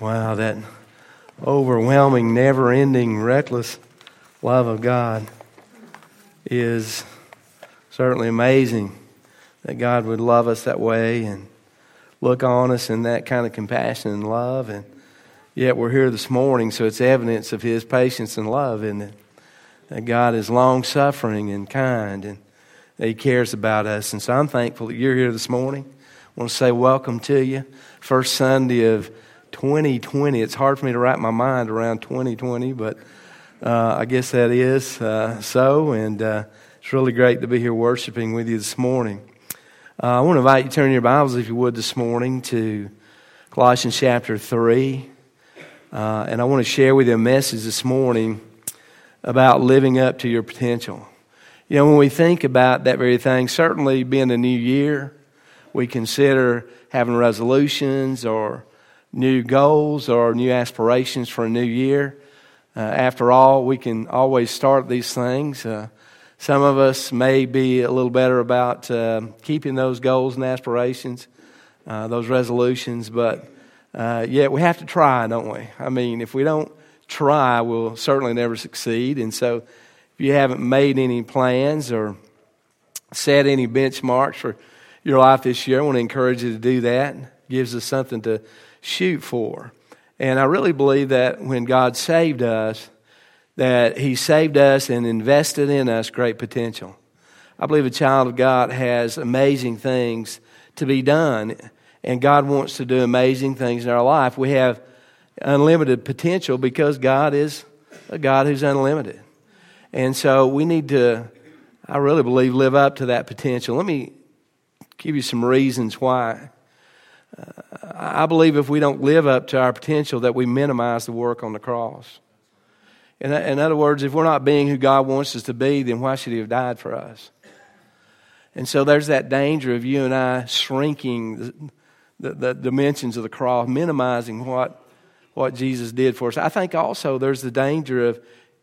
Wow, that overwhelming, never ending, reckless love of God is certainly amazing that God would love us that way and look on us in that kind of compassion and love. And yet we're here this morning, so it's evidence of His patience and love, isn't it? That God is long suffering and kind and He cares about us. And so I'm thankful that you're here this morning. I want to say welcome to you. First Sunday of 2020. It's hard for me to wrap my mind around 2020, but uh, I guess that is uh, so. And uh, it's really great to be here worshiping with you this morning. Uh, I want to invite you to turn your Bibles, if you would, this morning to Colossians chapter 3. Uh, and I want to share with you a message this morning about living up to your potential. You know, when we think about that very thing, certainly being a new year, we consider having resolutions or new goals or new aspirations for a new year. Uh, after all, we can always start these things. Uh, some of us may be a little better about uh, keeping those goals and aspirations, uh, those resolutions, but uh, yet we have to try, don't we? I mean, if we don't try, we'll certainly never succeed. And so, if you haven't made any plans or set any benchmarks for your life this year, I want to encourage you to do that. It gives us something to shoot for. And I really believe that when God saved us, that He saved us and invested in us great potential. I believe a child of God has amazing things to be done, and God wants to do amazing things in our life. We have unlimited potential because God is a God who's unlimited. And so we need to, I really believe, live up to that potential. Let me give you some reasons why. I believe if we don't live up to our potential, that we minimize the work on the cross. In, in other words, if we're not being who God wants us to be, then why should He have died for us? And so there's that danger of you and I shrinking the, the, the dimensions of the cross, minimizing what, what Jesus did for us. I think also there's the danger of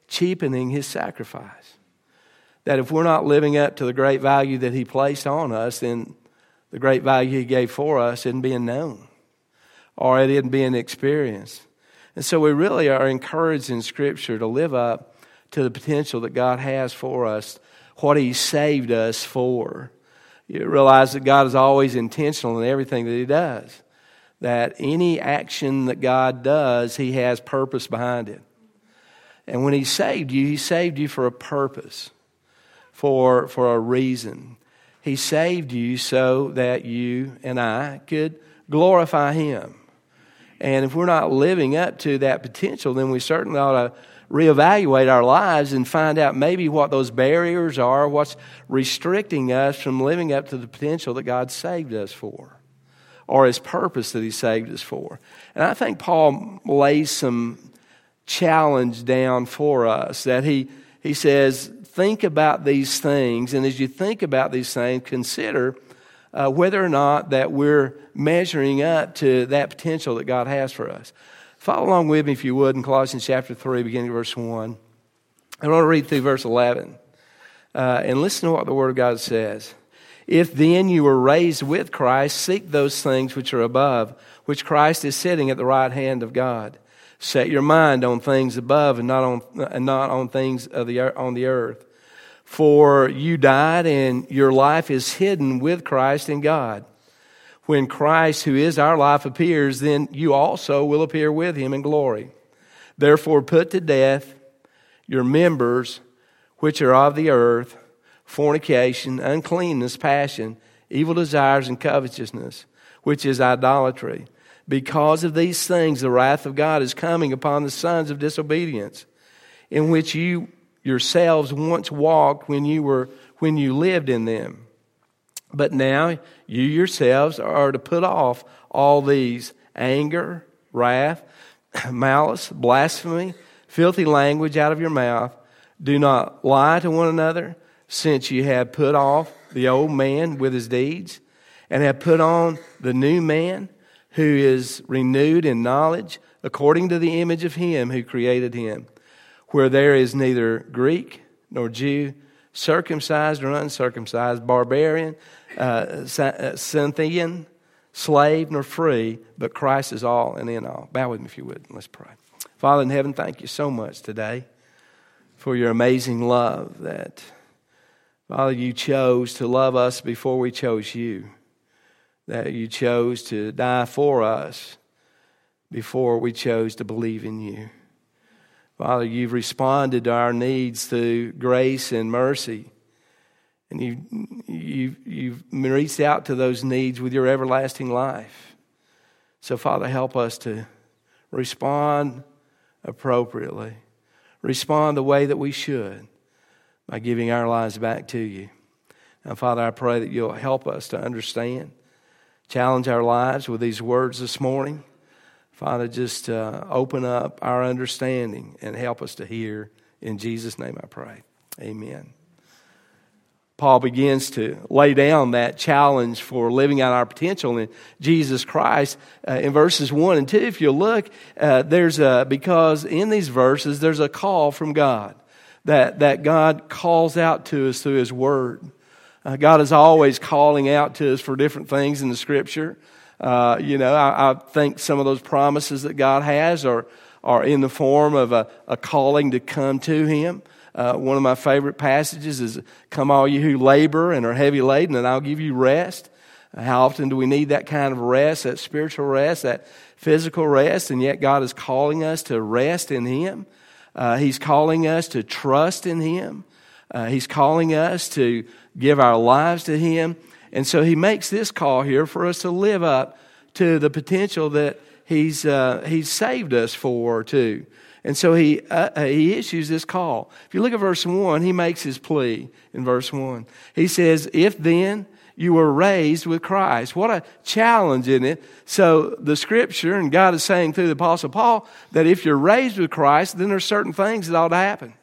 cheapening His sacrifice. That if we're not living up to the great value that He placed on us, then the great value He gave for us isn't being known or it isn't being experienced. And so we really are encouraged in Scripture to live up to the potential that God has for us, what He saved us for. You realize that God is always intentional in everything that He does, that any action that God does, He has purpose behind it. And when He saved you, He saved you for a purpose, for, for a reason. He saved you so that you and I could glorify Him. And if we're not living up to that potential, then we certainly ought to reevaluate our lives and find out maybe what those barriers are, what's restricting us from living up to the potential that God saved us for, or His purpose that He saved us for. And I think Paul lays some challenge down for us that he, he says, think about these things, and as you think about these things, consider uh, whether or not that we're measuring up to that potential that God has for us. Follow along with me, if you would, in Colossians chapter 3, beginning at verse 1. I want to read through verse 11 uh, and listen to what the Word of God says. If then you were raised with Christ, seek those things which are above, which Christ is sitting at the right hand of God. Set your mind on things above and not on, and not on things of the, on the earth. For you died, and your life is hidden with Christ in God. When Christ, who is our life, appears, then you also will appear with him in glory. Therefore, put to death your members which are of the earth fornication, uncleanness, passion, evil desires, and covetousness, which is idolatry. Because of these things, the wrath of God is coming upon the sons of disobedience, in which you yourselves once walked when you were when you lived in them. But now you yourselves are to put off all these anger, wrath, malice, blasphemy, filthy language out of your mouth. Do not lie to one another, since you have put off the old man with his deeds, and have put on the new man who is renewed in knowledge according to the image of him who created him where there is neither Greek nor Jew, circumcised or uncircumcised, barbarian, uh, uh, Scythian, slave nor free, but Christ is all and in all. Bow with me if you would. Let's pray. Father in heaven, thank you so much today for your amazing love that, Father, you chose to love us before we chose you, that you chose to die for us before we chose to believe in you. Father, you've responded to our needs through grace and mercy. And you've, you've, you've reached out to those needs with your everlasting life. So, Father, help us to respond appropriately, respond the way that we should by giving our lives back to you. And, Father, I pray that you'll help us to understand, challenge our lives with these words this morning. Father, just uh, open up our understanding and help us to hear. In Jesus' name I pray. Amen. Paul begins to lay down that challenge for living out our potential in Jesus Christ uh, in verses 1 and 2. If you look, uh, there's a, because in these verses, there's a call from God that, that God calls out to us through His Word. Uh, God is always calling out to us for different things in the Scripture. Uh, you know, I, I, think some of those promises that God has are, are in the form of a, a calling to come to Him. Uh, one of my favorite passages is, Come, all you who labor and are heavy laden, and I'll give you rest. Uh, how often do we need that kind of rest, that spiritual rest, that physical rest? And yet God is calling us to rest in Him. Uh, he's calling us to trust in Him. Uh, he's calling us to give our lives to Him. And so he makes this call here for us to live up to the potential that he's, uh, he's saved us for, too. And so he, uh, uh, he issues this call. If you look at verse 1, he makes his plea in verse 1. He says, If then you were raised with Christ. What a challenge, isn't it? So the scripture, and God is saying through the Apostle Paul, that if you're raised with Christ, then there's certain things that ought to happen.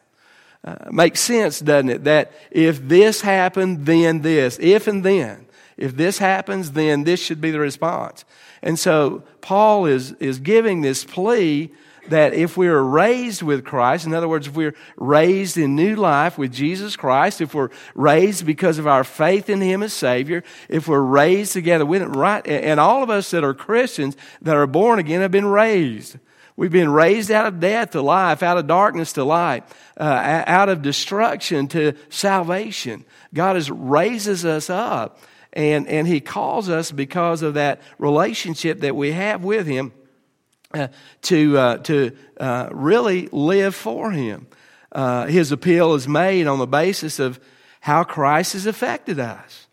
Uh, makes sense, doesn't it? That if this happened, then this. If and then. If this happens, then this should be the response. And so Paul is, is giving this plea that if we are raised with Christ, in other words, if we're raised in new life with Jesus Christ, if we're raised because of our faith in Him as Savior, if we're raised together with Him, right? And all of us that are Christians that are born again have been raised. We've been raised out of death to life, out of darkness to light, uh, out of destruction to salvation. God has raises us up, and, and He calls us because of that relationship that we have with Him uh, to, uh, to uh, really live for Him. Uh, his appeal is made on the basis of how Christ has affected us.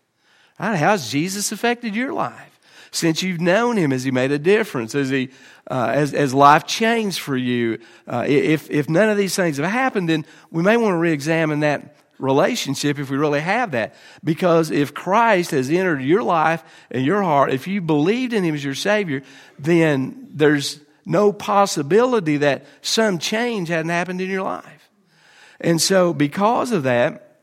Right? How's Jesus affected your life? Since you've known him, has he made a difference? Has he, uh, as, as life changed for you? Uh, if, if none of these things have happened, then we may want to re-examine that relationship if we really have that. Because if Christ has entered your life and your heart, if you believed in him as your Savior, then there's no possibility that some change hadn't happened in your life. And so, because of that,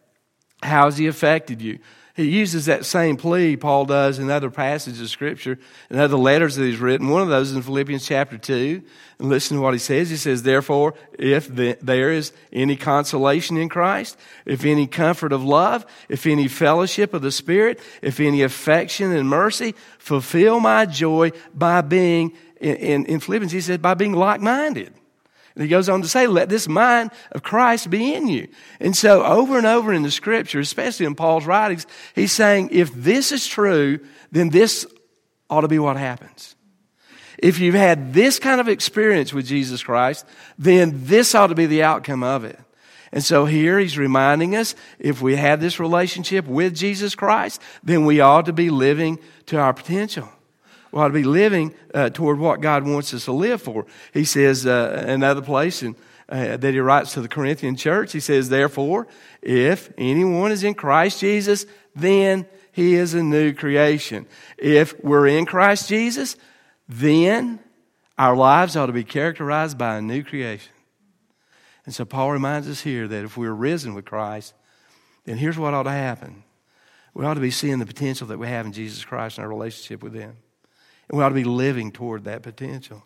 how has he affected you? He uses that same plea, Paul does in other passages of Scripture and other letters that he's written. One of those is in Philippians chapter 2. And listen to what he says. He says, Therefore, if there is any consolation in Christ, if any comfort of love, if any fellowship of the Spirit, if any affection and mercy, fulfill my joy by being, in, in, in Philippians, he said, by being like minded and he goes on to say, let this mind of Christ be in you. And so over and over in the scripture, especially in Paul's writings, he's saying, if this is true, then this ought to be what happens. If you've had this kind of experience with Jesus Christ, then this ought to be the outcome of it. And so here he's reminding us if we have this relationship with Jesus Christ, then we ought to be living to our potential we ought to be living uh, toward what God wants us to live for. He says uh, another place and uh, that he writes to the Corinthian church. He says, Therefore, if anyone is in Christ Jesus, then he is a new creation. If we're in Christ Jesus, then our lives ought to be characterized by a new creation. And so Paul reminds us here that if we're risen with Christ, then here's what ought to happen. We ought to be seeing the potential that we have in Jesus Christ and our relationship with Him. And we ought to be living toward that potential.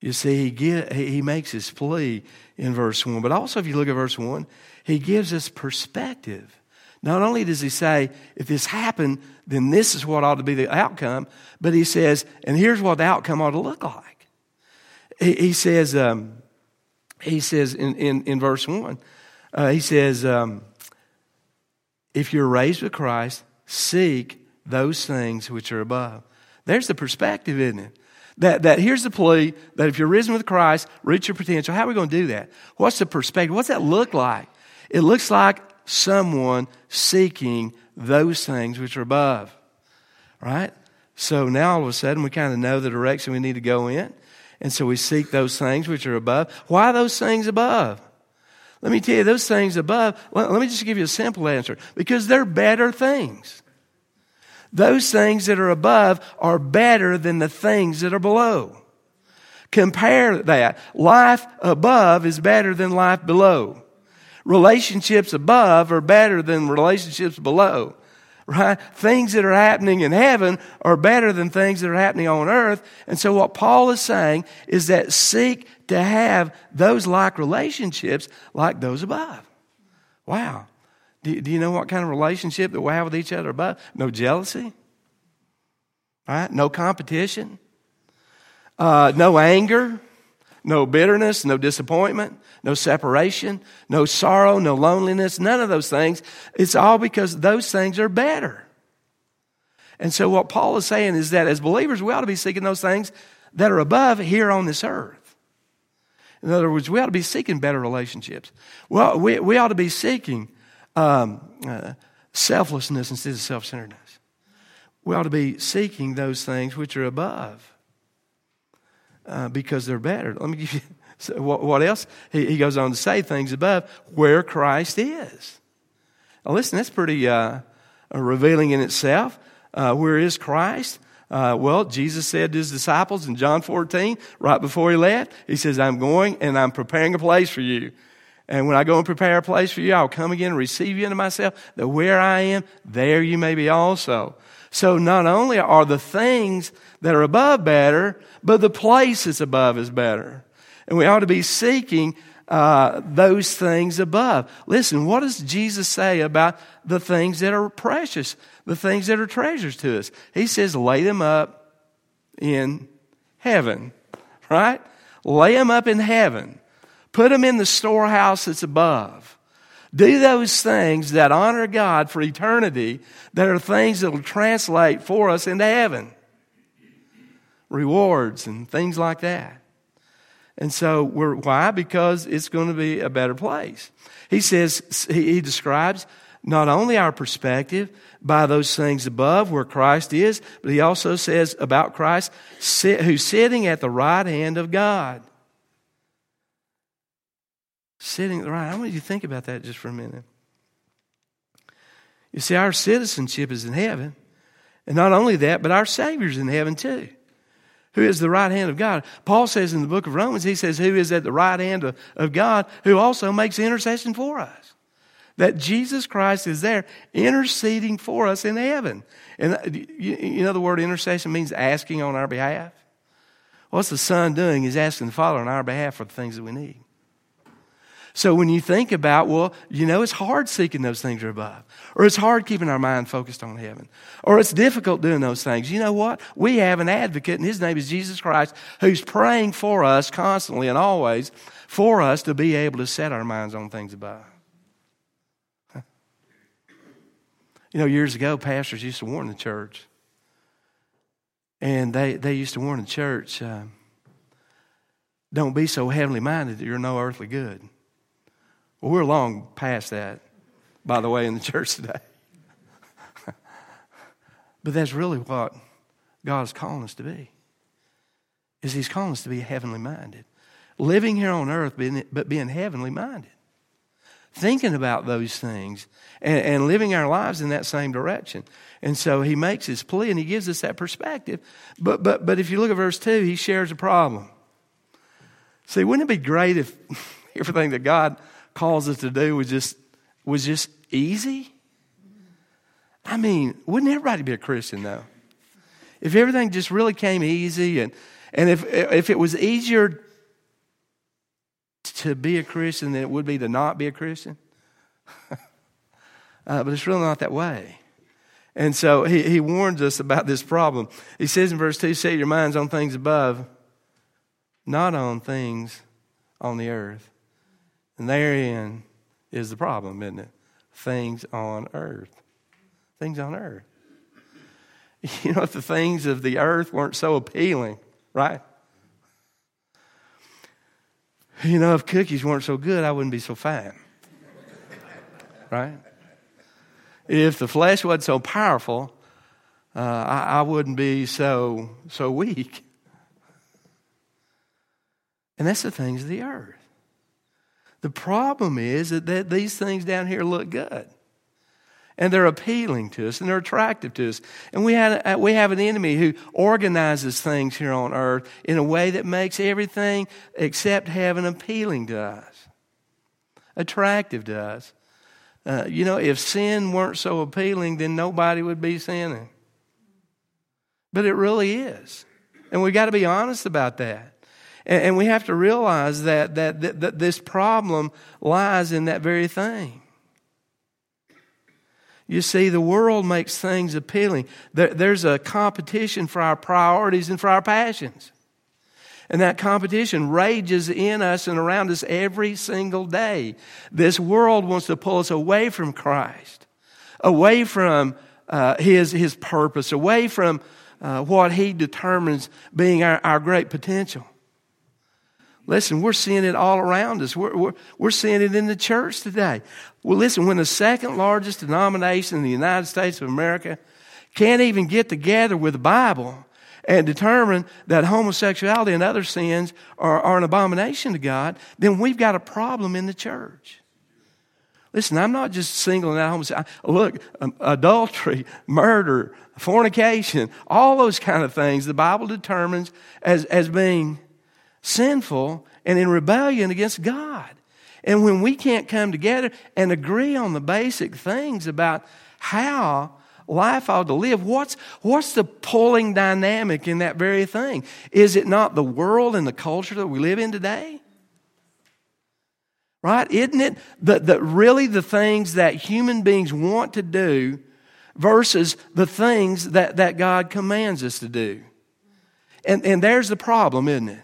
You see, he, get, he makes his plea in verse 1. But also, if you look at verse 1, he gives us perspective Not only does he say, if this happened, then this is what ought to be the outcome, but he says, and here's what the outcome ought to look like. He, he says, um, he says in, in, in verse 1, uh, he says, um, if you're raised with Christ, seek those things which are above. There's the perspective, isn't it? That, that here's the plea that if you're risen with Christ, reach your potential. How are we going to do that? What's the perspective? What's that look like? It looks like someone seeking those things which are above. Right? So now all of a sudden we kind of know the direction we need to go in. And so we seek those things which are above. Why those things above? Let me tell you, those things above, let me just give you a simple answer. Because they're better things. Those things that are above are better than the things that are below. Compare that. Life above is better than life below. Relationships above are better than relationships below right? Things that are happening in heaven are better than things that are happening on earth. And so what Paul is saying is that seek to have those like relationships like those above. Wow. Do, do you know what kind of relationship that we have with each other above? No jealousy, right? No competition, uh, no anger, no bitterness, no disappointment, no separation, no sorrow, no loneliness, none of those things. It's all because those things are better. And so, what Paul is saying is that as believers, we ought to be seeking those things that are above here on this earth. In other words, we ought to be seeking better relationships. Well, we, we ought to be seeking um, uh, selflessness instead of self centeredness. We ought to be seeking those things which are above uh, because they're better. Let me give you so what, else? He, he, goes on to say things above where Christ is. Now, listen, that's pretty uh, revealing in itself. Uh, where is Christ? Uh, well, Jesus said to his disciples in John 14, right before he left, he says, I'm going and I'm preparing a place for you. And when I go and prepare a place for you, I'll come again and receive you into myself, that where I am, there you may be also. So not only are the things that are above better, but the place that's above is better. And we ought to be seeking uh, those things above. Listen, what does Jesus say about the things that are precious, the things that are treasures to us? He says, lay them up in heaven, right? Lay them up in heaven. Put them in the storehouse that's above. Do those things that honor God for eternity that are things that will translate for us into heaven. Rewards and things like that. And so we're, why? Because it's going to be a better place. He says, he describes not only our perspective by those things above where Christ is, but he also says about Christ who's sitting at the right hand of God. Sitting at the right. I want you to think about that just for a minute. You see, our citizenship is in heaven. And not only that, but our Savior's in heaven too who is the right hand of God. Paul says in the book of Romans, he says, who is at the right hand of, of God, who also makes intercession for us. That Jesus Christ is there interceding for us in heaven. And uh, you, you know the word intercession means asking on our behalf? What's the Son doing? He's asking the Father on our behalf for the things that we need. So when you think about, well, you know, it's hard seeking those things are above, or it's hard keeping our mind focused on heaven, or it's difficult doing those things. You know what? We have an advocate, and his name is Jesus Christ, who's praying for us constantly and always for us to be able to set our minds on things above. You know, years ago, pastors used to warn the church. And they, they used to warn the church uh, don't be so heavenly minded that you're no earthly good. Well, we're long past that, by the way, in the church today. but that's really what God is calling us to be. Is He's calling us to be heavenly minded. Living here on earth, but being heavenly minded. Thinking about those things and, and living our lives in that same direction. And so he makes his plea and he gives us that perspective. But, but, but if you look at verse 2, he shares a problem. See, wouldn't it be great if everything that God calls us to do was just was just easy? I mean, wouldn't everybody be a Christian though? If everything just really came easy and and if if it was easier to be a Christian than it would be to not be a Christian. uh, but it's really not that way. And so he, he warns us about this problem. He says in verse 2 set your minds on things above, not on things on the earth. And therein is the problem, isn't it? Things on earth. Things on earth. You know, if the things of the earth weren't so appealing, right? You know, if cookies weren't so good, I wouldn't be so fat. right? If the flesh wasn't so powerful, uh, I, I wouldn't be so so weak. And that's the things of the earth. The problem is that, these things down here look good and they're appealing to us and they're attractive to us. And we have, we have an enemy who organizes things here on earth in a way that makes everything except heaven appealing to us, attractive to us. Uh, you know, if sin weren't so appealing, then nobody would be sinning. But it really is. And we've got to be honest about that. And, and we have to realize that, that, that, that this problem lies in that very thing. You see, the world makes things appealing. There, there's a competition for our priorities and for our passions. And that competition rages in us and around us every single day. This world wants to pull us away from Christ, away from uh, his, his purpose, away from uh, what He determines being our, our great potential. Listen, we're seeing it all around us. We're, we're, we're seeing it in the church today. Well, listen, when the second largest denomination in the United States of America can't even get together with the Bible and determine that homosexuality and other sins are, are an abomination to God, then we've got a problem in the church. Listen, I'm not just singling out homosexuality. Look, um, adultery, murder, fornication, all those kind of things the Bible determines as, as being sinful and in rebellion against God. And when we can't come together and agree on the basic things about how life ought to live, what's, what's the pulling dynamic in that very thing? Is it not the world and the culture that we live in today? Right? Isn't it that, that really the things that human beings want to do versus the things that, that God commands us to do? And, and there's the problem, isn't it?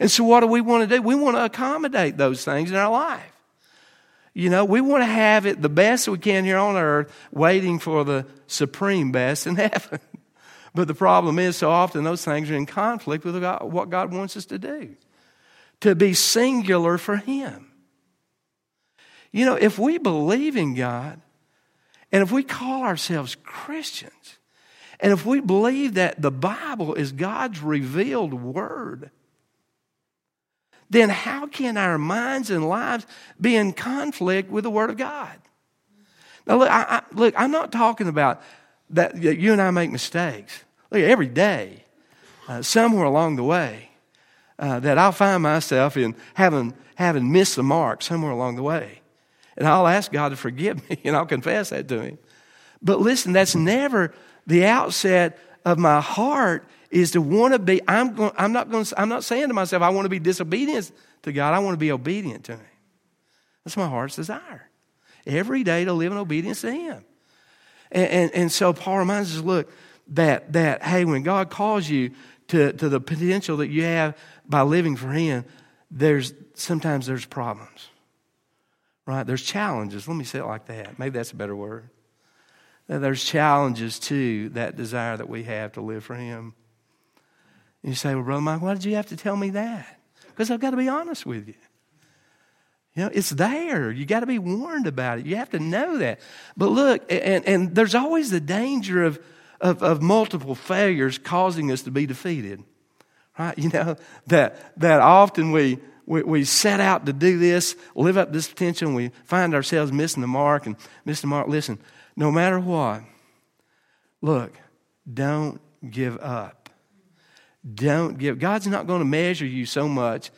And so, what do we want to do? We want to accommodate those things in our life. You know, we want to have it the best we can here on earth, waiting for the supreme best in heaven. but the problem is, so often those things are in conflict with what God wants us to do to be singular for Him. You know, if we believe in God, and if we call ourselves Christians, and if we believe that the Bible is God's revealed word, then how can our minds and lives be in conflict with the Word of God? Now, look, I, I, look I'm not talking about that you and I make mistakes. Look, every day, uh, somewhere along the way, uh, that I'll find myself in having, having missed the mark somewhere along the way. And I'll ask God to forgive me and I'll confess that to Him. But listen, that's never the outset of my heart is to want to be, I'm, going, I'm, not going I'm not saying to myself, I want to be disobedient to God. I want to be obedient to Him. That's my heart's desire. Every day to live in obedience to Him. And, and, and so Paul reminds us, look, that, that, hey, when God calls you to, to the potential that you have by living for Him, there's sometimes there's problems. Right? There's challenges. Let me say it like that. Maybe that's a better word. There's challenges to that desire that we have to live for Him. And you say, Well, Brother Mike, why did you have to tell me that? Because I've got to be honest with you. You know, it's there. You got to be warned about it. You have to know that. But look, and, and there's always the danger of, of, of multiple failures causing us to be defeated. Right? You know, that, that often we, we, we set out to do this, live up this potential, and we find ourselves missing the mark and missing the mark. Listen, no matter what, look, don't give up. Don't give. God's not going to measure you so much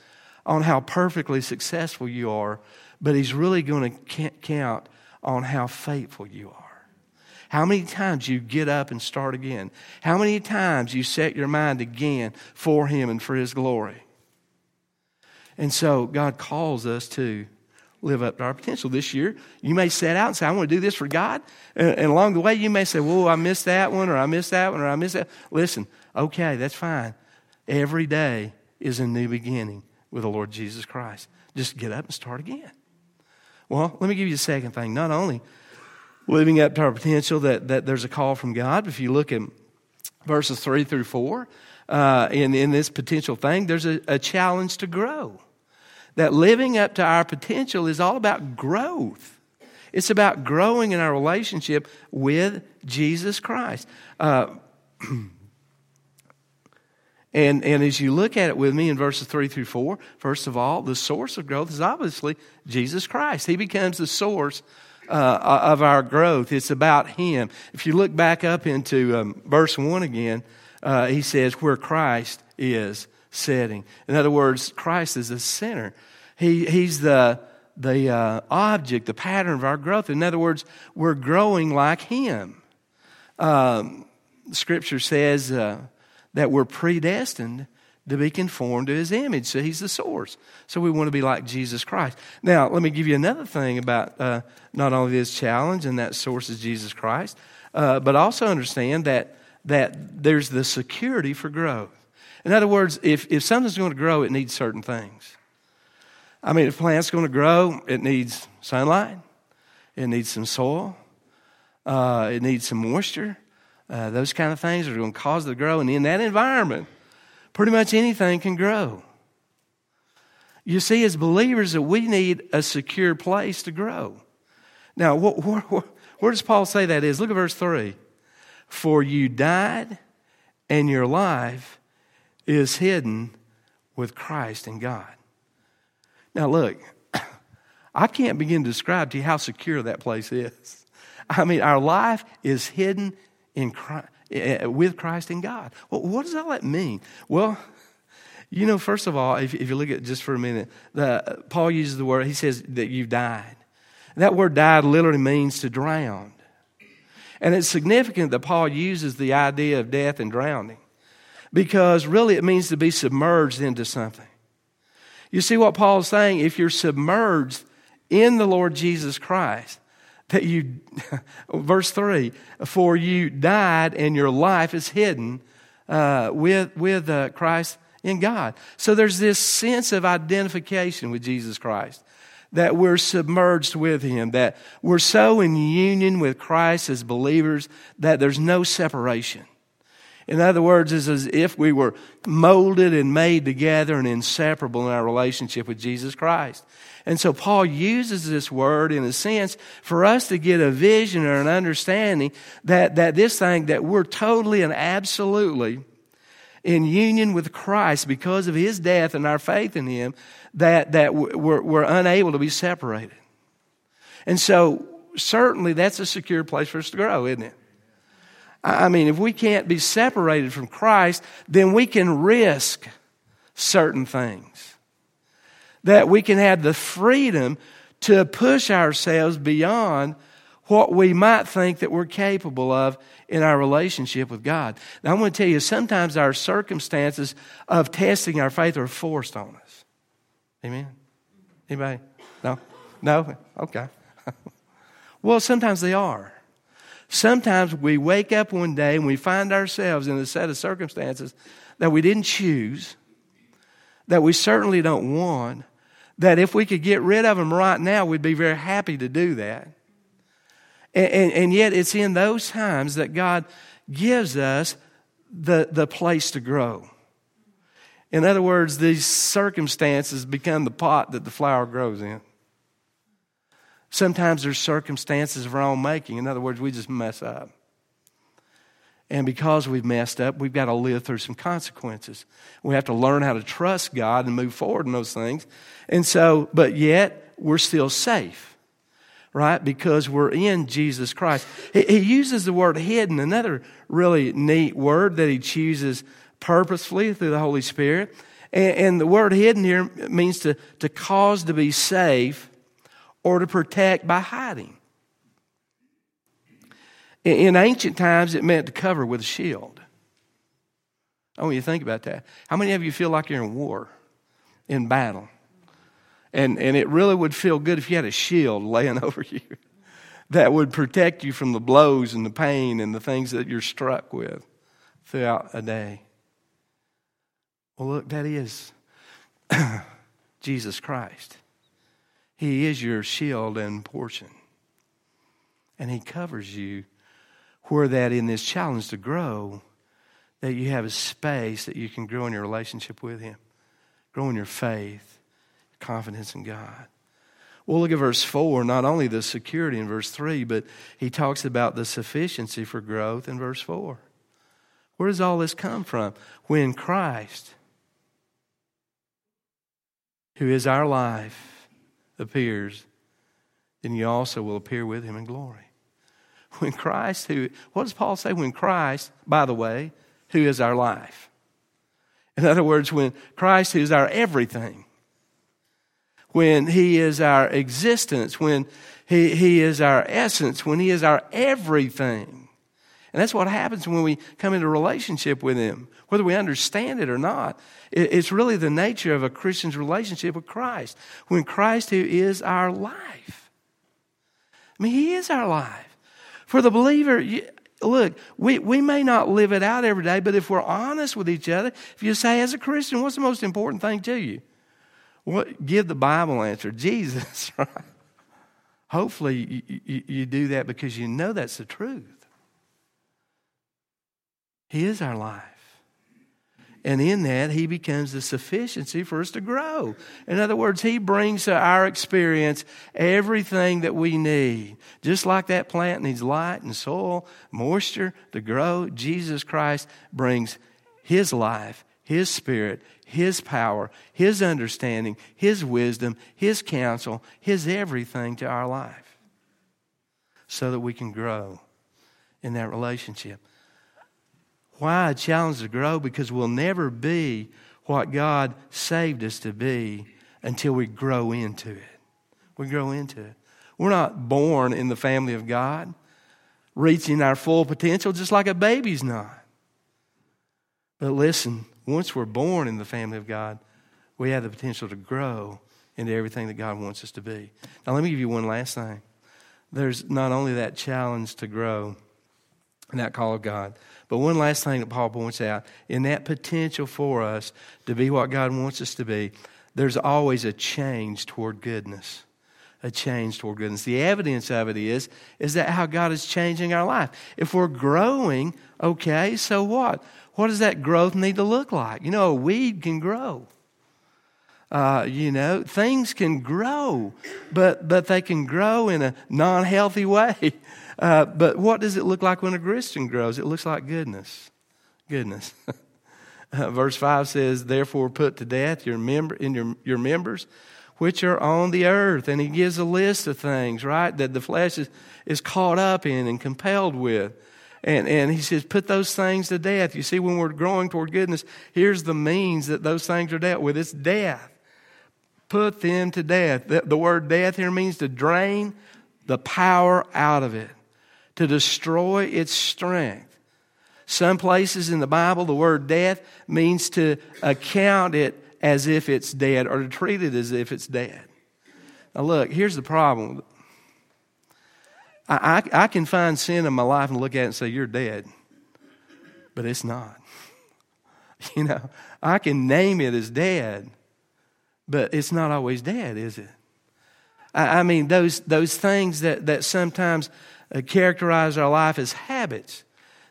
on how perfectly successful you are, but He's really going to count on how faithful you are. How many times you get up and start again? How many times you set your mind again for Him and for His glory? And so God calls us to live up to our potential. This year, you may set out and say, I want to do this for God. And, and along the way, you may say, Whoa, I missed that one, or I missed that one, or I missed that. Listen, okay, that's fine. Every day is a new beginning with the Lord Jesus Christ. Just get up and start again. Well, let me give you a second thing. Not only living up to our potential, that, that there's a call from God, if you look at verses 3 through 4, uh, in, in this potential thing, there's a, a challenge to grow that living up to our potential is all about growth. It's about growing in our relationship with Jesus Christ. Uh, and, and as you look at it with me in verses 3 through 4, first of all, the source of growth is obviously Jesus Christ. He becomes the source uh, of our growth. It's about Him. If you look back up into um, verse 1 again, uh, he says, where Christ is setting. In other words, Christ is the center. He, he's the, the uh, object, the pattern of our growth. In other words, we're growing like Him. Um, scripture says uh, that we're predestined to be conformed to His image. So He's the source. So we want to be like Jesus Christ. Now, let me give you another thing about uh, not only this challenge, and that source is Jesus Christ, uh, but also understand that, that there's the security for growth. In other words, if, if something's going to grow, it needs certain things. I mean, if plant's going to grow, it needs sunlight, it needs some soil, uh, it needs some moisture. Uh, those kind of things are going to cause it to grow. And in that environment, pretty much anything can grow. You see, as believers, that we need a secure place to grow. Now, where, where, where does Paul say that is? Look at verse 3. For you died, and your life is hidden with Christ in God. Now, look, I can't begin to describe to you how secure that place is. I mean, our life is hidden in Christ, eh, with Christ in God. Well, what does all that mean? Well, you know, first of all, if, if you look at just for a minute, the, Paul uses the word, he says that you've died. That word died literally means to drown. And it's significant that Paul uses the idea of death and drowning because really it means to be submerged into something. You see what Paul's saying? If you're submerged in the Lord Jesus Christ, that you, verse 3, for you died and your life is hidden uh, with, with uh, Christ in God. So there's this sense of identification with Jesus Christ, that we're submerged with Him, that we're so in union with Christ as believers that there's no separation. In other words, it's as if we were molded and made together and inseparable in our relationship with Jesus Christ. And so Paul uses this word in a sense for us to get a vision or an understanding that, that this thing, that we're totally and absolutely in union with Christ because of his death and our faith in him, that, that we're, we're unable to be separated. And so certainly that's a secure place for us to grow, isn't it? I mean, if we can't be separated from Christ, then we can risk certain things. That we can have the freedom to push ourselves beyond what we might think that we're capable of in our relationship with God. Now, I'm going to tell you, sometimes our circumstances of testing our faith are forced on us. Amen? Anybody? No? No? Okay. well, sometimes they are. Sometimes we wake up one day and we find ourselves in a set of circumstances that we didn't choose, that we certainly don't want, that if we could get rid of them right now, we'd be very happy to do that. And, and, and yet, it's in those times that God gives us the, the place to grow. In other words, these circumstances become the pot that the flower grows in. Sometimes there's circumstances of our own making. In other words, we just mess up. And because we've messed up, we've got to live through some consequences. We have to learn how to trust God and move forward in those things. And so, but yet, we're still safe, right? Because we're in Jesus Christ. He, he uses the word hidden, another really neat word that he chooses purposefully through the Holy Spirit. And, and the word hidden here means to, to cause to be safe or to protect by hiding. In ancient times, it meant to cover with a shield. I want you to think about that. How many of you feel like you're in war, in battle? And, and it really would feel good if you had a shield laying over you that would protect you from the blows and the pain and the things that you're struck with throughout a day. Well, look, that is Jesus Christ. He is your shield and portion. And He covers you where that in this challenge to grow, that you have a space that you can grow in your relationship with Him, grow in your faith, confidence in God. Well, look at verse 4, not only the security in verse 3, but he talks about the sufficiency for growth in verse 4. Where does all this come from? When Christ, who is our life, appears, then you also will appear with him in glory. When Christ, who, what does Paul say? When Christ, by the way, who is our life. In other words, when Christ, who is our everything, when He is our existence, when He, he is our essence, when He is our everything. And that's what happens when we come into relationship with Him, whether we understand it or not. It's really the nature of a Christian's relationship with Christ. When Christ, who is our life, I mean, He is our life. For the believer, look, we, we may not live it out every day, but if we're honest with each other, if you say, as a Christian, what's the most important thing to you? What, give the Bible answer Jesus, right? Hopefully, you, you, you do that because you know that's the truth. He is our life. And in that, He becomes the sufficiency for us to grow. In other words, He brings to our experience everything that we need. Just like that plant needs light and soil, moisture to grow, Jesus Christ brings His life, His Spirit, his power, His understanding, His wisdom, His counsel, His everything to our life so that we can grow in that relationship. Why a challenge to grow? Because we'll never be what God saved us to be until we grow into it. We grow into it. We're not born in the family of God, reaching our full potential just like a baby's not. But listen, once we're born in the family of God, we have the potential to grow into everything that God wants us to be. Now, let me give you one last thing. There's not only that challenge to grow that call of God, but one last thing that Paul points out in that potential for us to be what God wants us to be, there's always a change toward goodness. A change toward goodness. The evidence of it is, is that how God is changing our life. If we're growing, okay, so what? what does that growth need to look like? You know, a weed can grow. Uh, you know, things can grow, but, but they can grow in a non healthy way. Uh, but what does it look like when a Christian grows? It looks like goodness. Goodness. uh, verse 5 says, Therefore, put to death your, member, in your, your members which are on the earth. And he gives a list of things, right, that the flesh is, is caught up in and compelled with. And, and he says, put those things to death. You see, when we're growing toward goodness, here's the means that those things are dealt with it's death. Put them to death. The, the word death here means to drain the power out of it, to destroy its strength. Some places in the Bible, the word death means to account it as if it's dead or to treat it as if it's dead. Now, look, here's the problem I, I, I can find sin in my life and look at it and say, You're dead. But it's not. You know, I can name it as dead, but it's not always dead, is it? I, I mean, those, those things that, that sometimes uh, characterize our life as habits.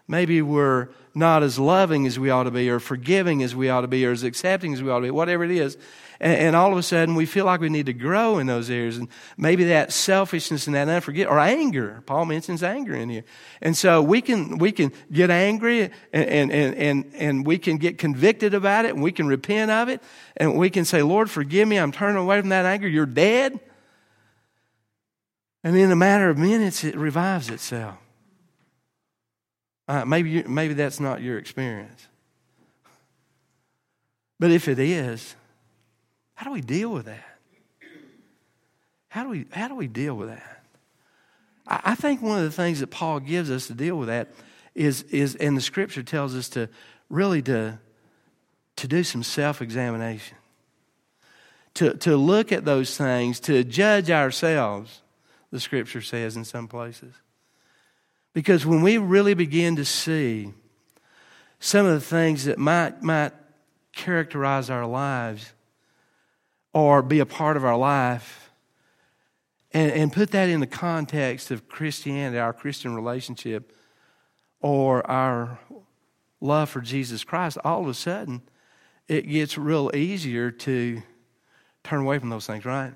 Maybe we're not as loving as we ought to be, or forgiving as we ought to be, or as accepting as we ought to be, whatever it is. And, and, all of a sudden, we feel like we need to grow in those areas. And maybe that selfishness and that unforget or anger. Paul mentions anger in here. And so we can, we can get angry and, and, and, and we can get convicted about it and we can repent of it. And we can say, Lord, forgive me. I'm turning away from that anger. You're dead. And in a matter of minutes, it revives itself. Uh, maybe, you, maybe that's not your experience. But if it is, how do we deal with that? How do we, how do we deal with that? I, I think one of the things that Paul gives us to deal with that is, is and the scripture tells us to really to, to do some self-examination. to, to look at those things, to judge ourselves, the scripture says in some places. Because when we really begin to see some of the things that might, might characterize our lives or be a part of our life, and, and put that in the context of Christianity, our Christian relationship, or our love for Jesus Christ, all of a sudden it gets real easier to turn away from those things, right?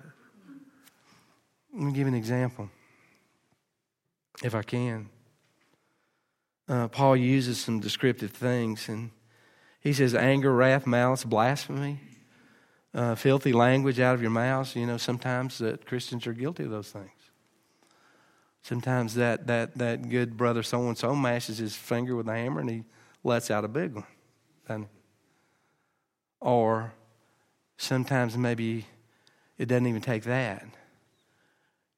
Let me give an example, if I can. Uh, Paul uses some descriptive things, and he says anger, wrath, malice, blasphemy, uh, filthy language out of your mouths. You know, sometimes that Christians are guilty of those things. Sometimes that, that, that good brother so and so mashes his finger with a hammer and he lets out a big one. Or sometimes maybe it doesn't even take that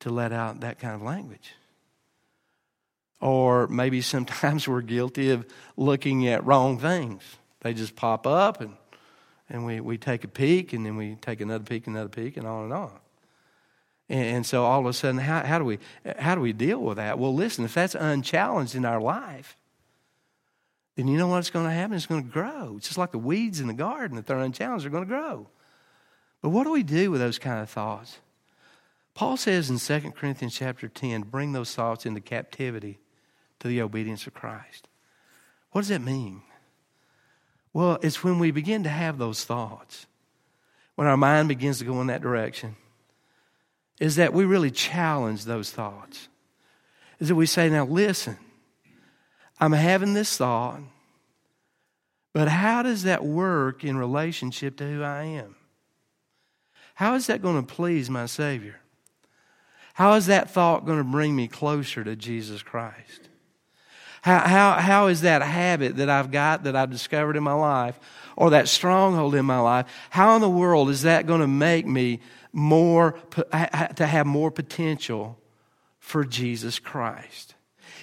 to let out that kind of language. Or maybe sometimes we're guilty of looking at wrong things. They just pop up and, and we, we take a peek and then we take another peek, another peek, and on and on. And, and so all of a sudden, how, how, do we, how do we deal with that? Well, listen, if that's unchallenged in our life, then you know what's going to happen? It's going to grow. It's just like the weeds in the garden. If they're unchallenged, they're going to grow. But what do we do with those kind of thoughts? Paul says in 2 Corinthians chapter 10, bring those thoughts into captivity to the obedience of Christ. What does that mean? Well, it's when we begin to have those thoughts, when our mind begins to go in that direction, is that we really challenge those thoughts. Is that we say, now listen, I'm having this thought, but how does that work in relationship to who I am? How is that going to please my Savior? How is that thought going to bring me closer to Jesus Christ? How, how, how is that habit that I've got, that I've discovered in my life, or that stronghold in my life, how in the world is that going to make me more, to have more potential for Jesus Christ?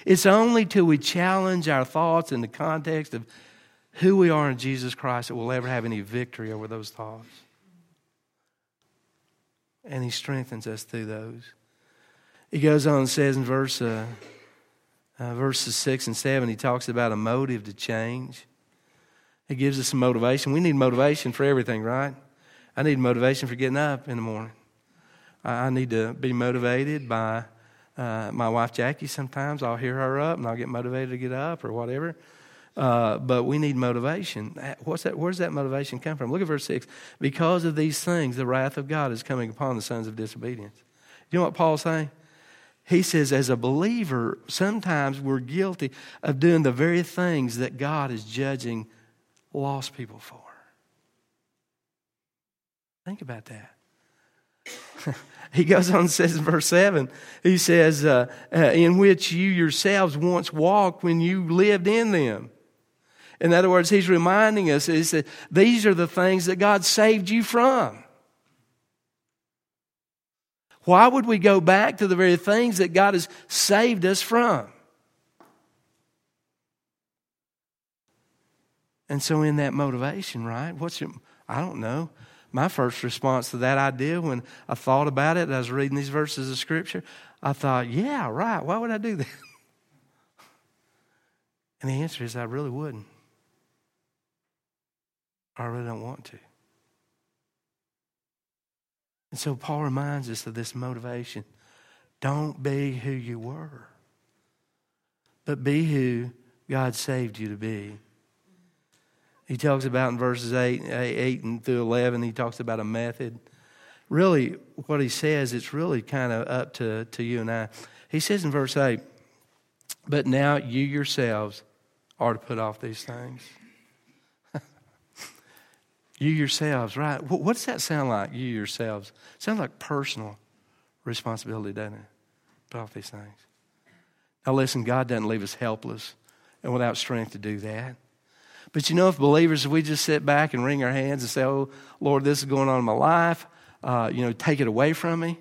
It's only till we challenge our thoughts in the context of who we are in Jesus Christ that we'll ever have any victory over those thoughts. And He strengthens us through those. He goes on and says in verse, uh, uh, verses 6 and 7, he talks about a motive to change. He gives us some motivation. We need motivation for everything, right? I need motivation for getting up in the morning. I need to be motivated by uh, my wife Jackie, sometimes I'll hear her up and I'll get motivated to get up or whatever. Uh, but we need motivation. What's that? Where does that motivation come from? Look at verse 6. Because of these things, the wrath of God is coming upon the sons of disobedience. You know what Paul's saying? He says, as a believer, sometimes we're guilty of doing the very things that God is judging lost people for. Think about that. he goes on and says in verse 7, he says, uh, uh, in which you yourselves once walked when you lived in them. In other words, he's reminding us is that these are the things that God saved you from. Why would we go back to the very things that God has saved us from? And so, in that motivation, right? What's your, I don't know my first response to that idea when I thought about it, I was reading these verses of Scripture, I thought, yeah, right. Why would I do that? And the answer is, I really wouldn't. I really don't want to. And so Paul reminds us of this motivation. Don't be who you were, but be who God saved you to be. He talks about in verses 8, 8 and through 11, he talks about a method. Really, what he says, it's really kind of up to, to you and I. He says in verse 8, But now you yourselves are to put off these things. You yourselves, right? What does that sound like, you yourselves? Sounds like personal responsibility, doesn't it? Off these things. Now, listen, God doesn't leave us helpless and without strength to do that. But you know, if believers, if we just sit back and wring our hands and say, Oh, Lord, this is going on in my life, uh, you know, take it away from me,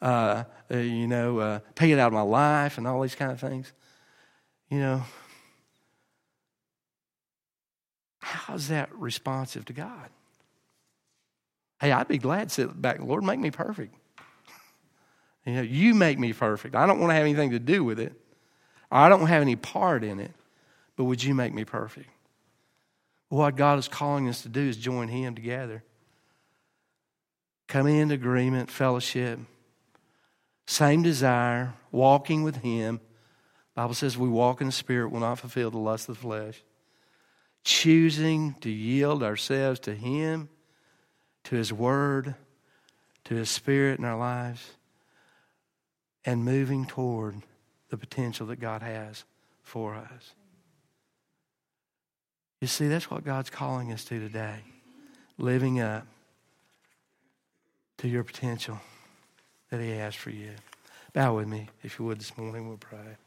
uh, uh, you know, uh, take it out of my life, and all these kind of things, you know, how is that responsive to God? Hey, I'd be glad to sit back. Lord, make me perfect. You know, you make me perfect. I don't want to have anything to do with it. I don't have any part in it. But would you make me perfect? What God is calling us to do is join Him together. Come into agreement, fellowship, same desire, walking with Him. Bible says we walk in the Spirit will not fulfill the lust of the flesh. Choosing to yield ourselves to Him, to His Word, to His Spirit in our lives, and moving toward the potential that God has for us. You see, that's what God's calling us to today. Living up to your potential that He has for you. Bow with me, if you would, this morning. We'll pray.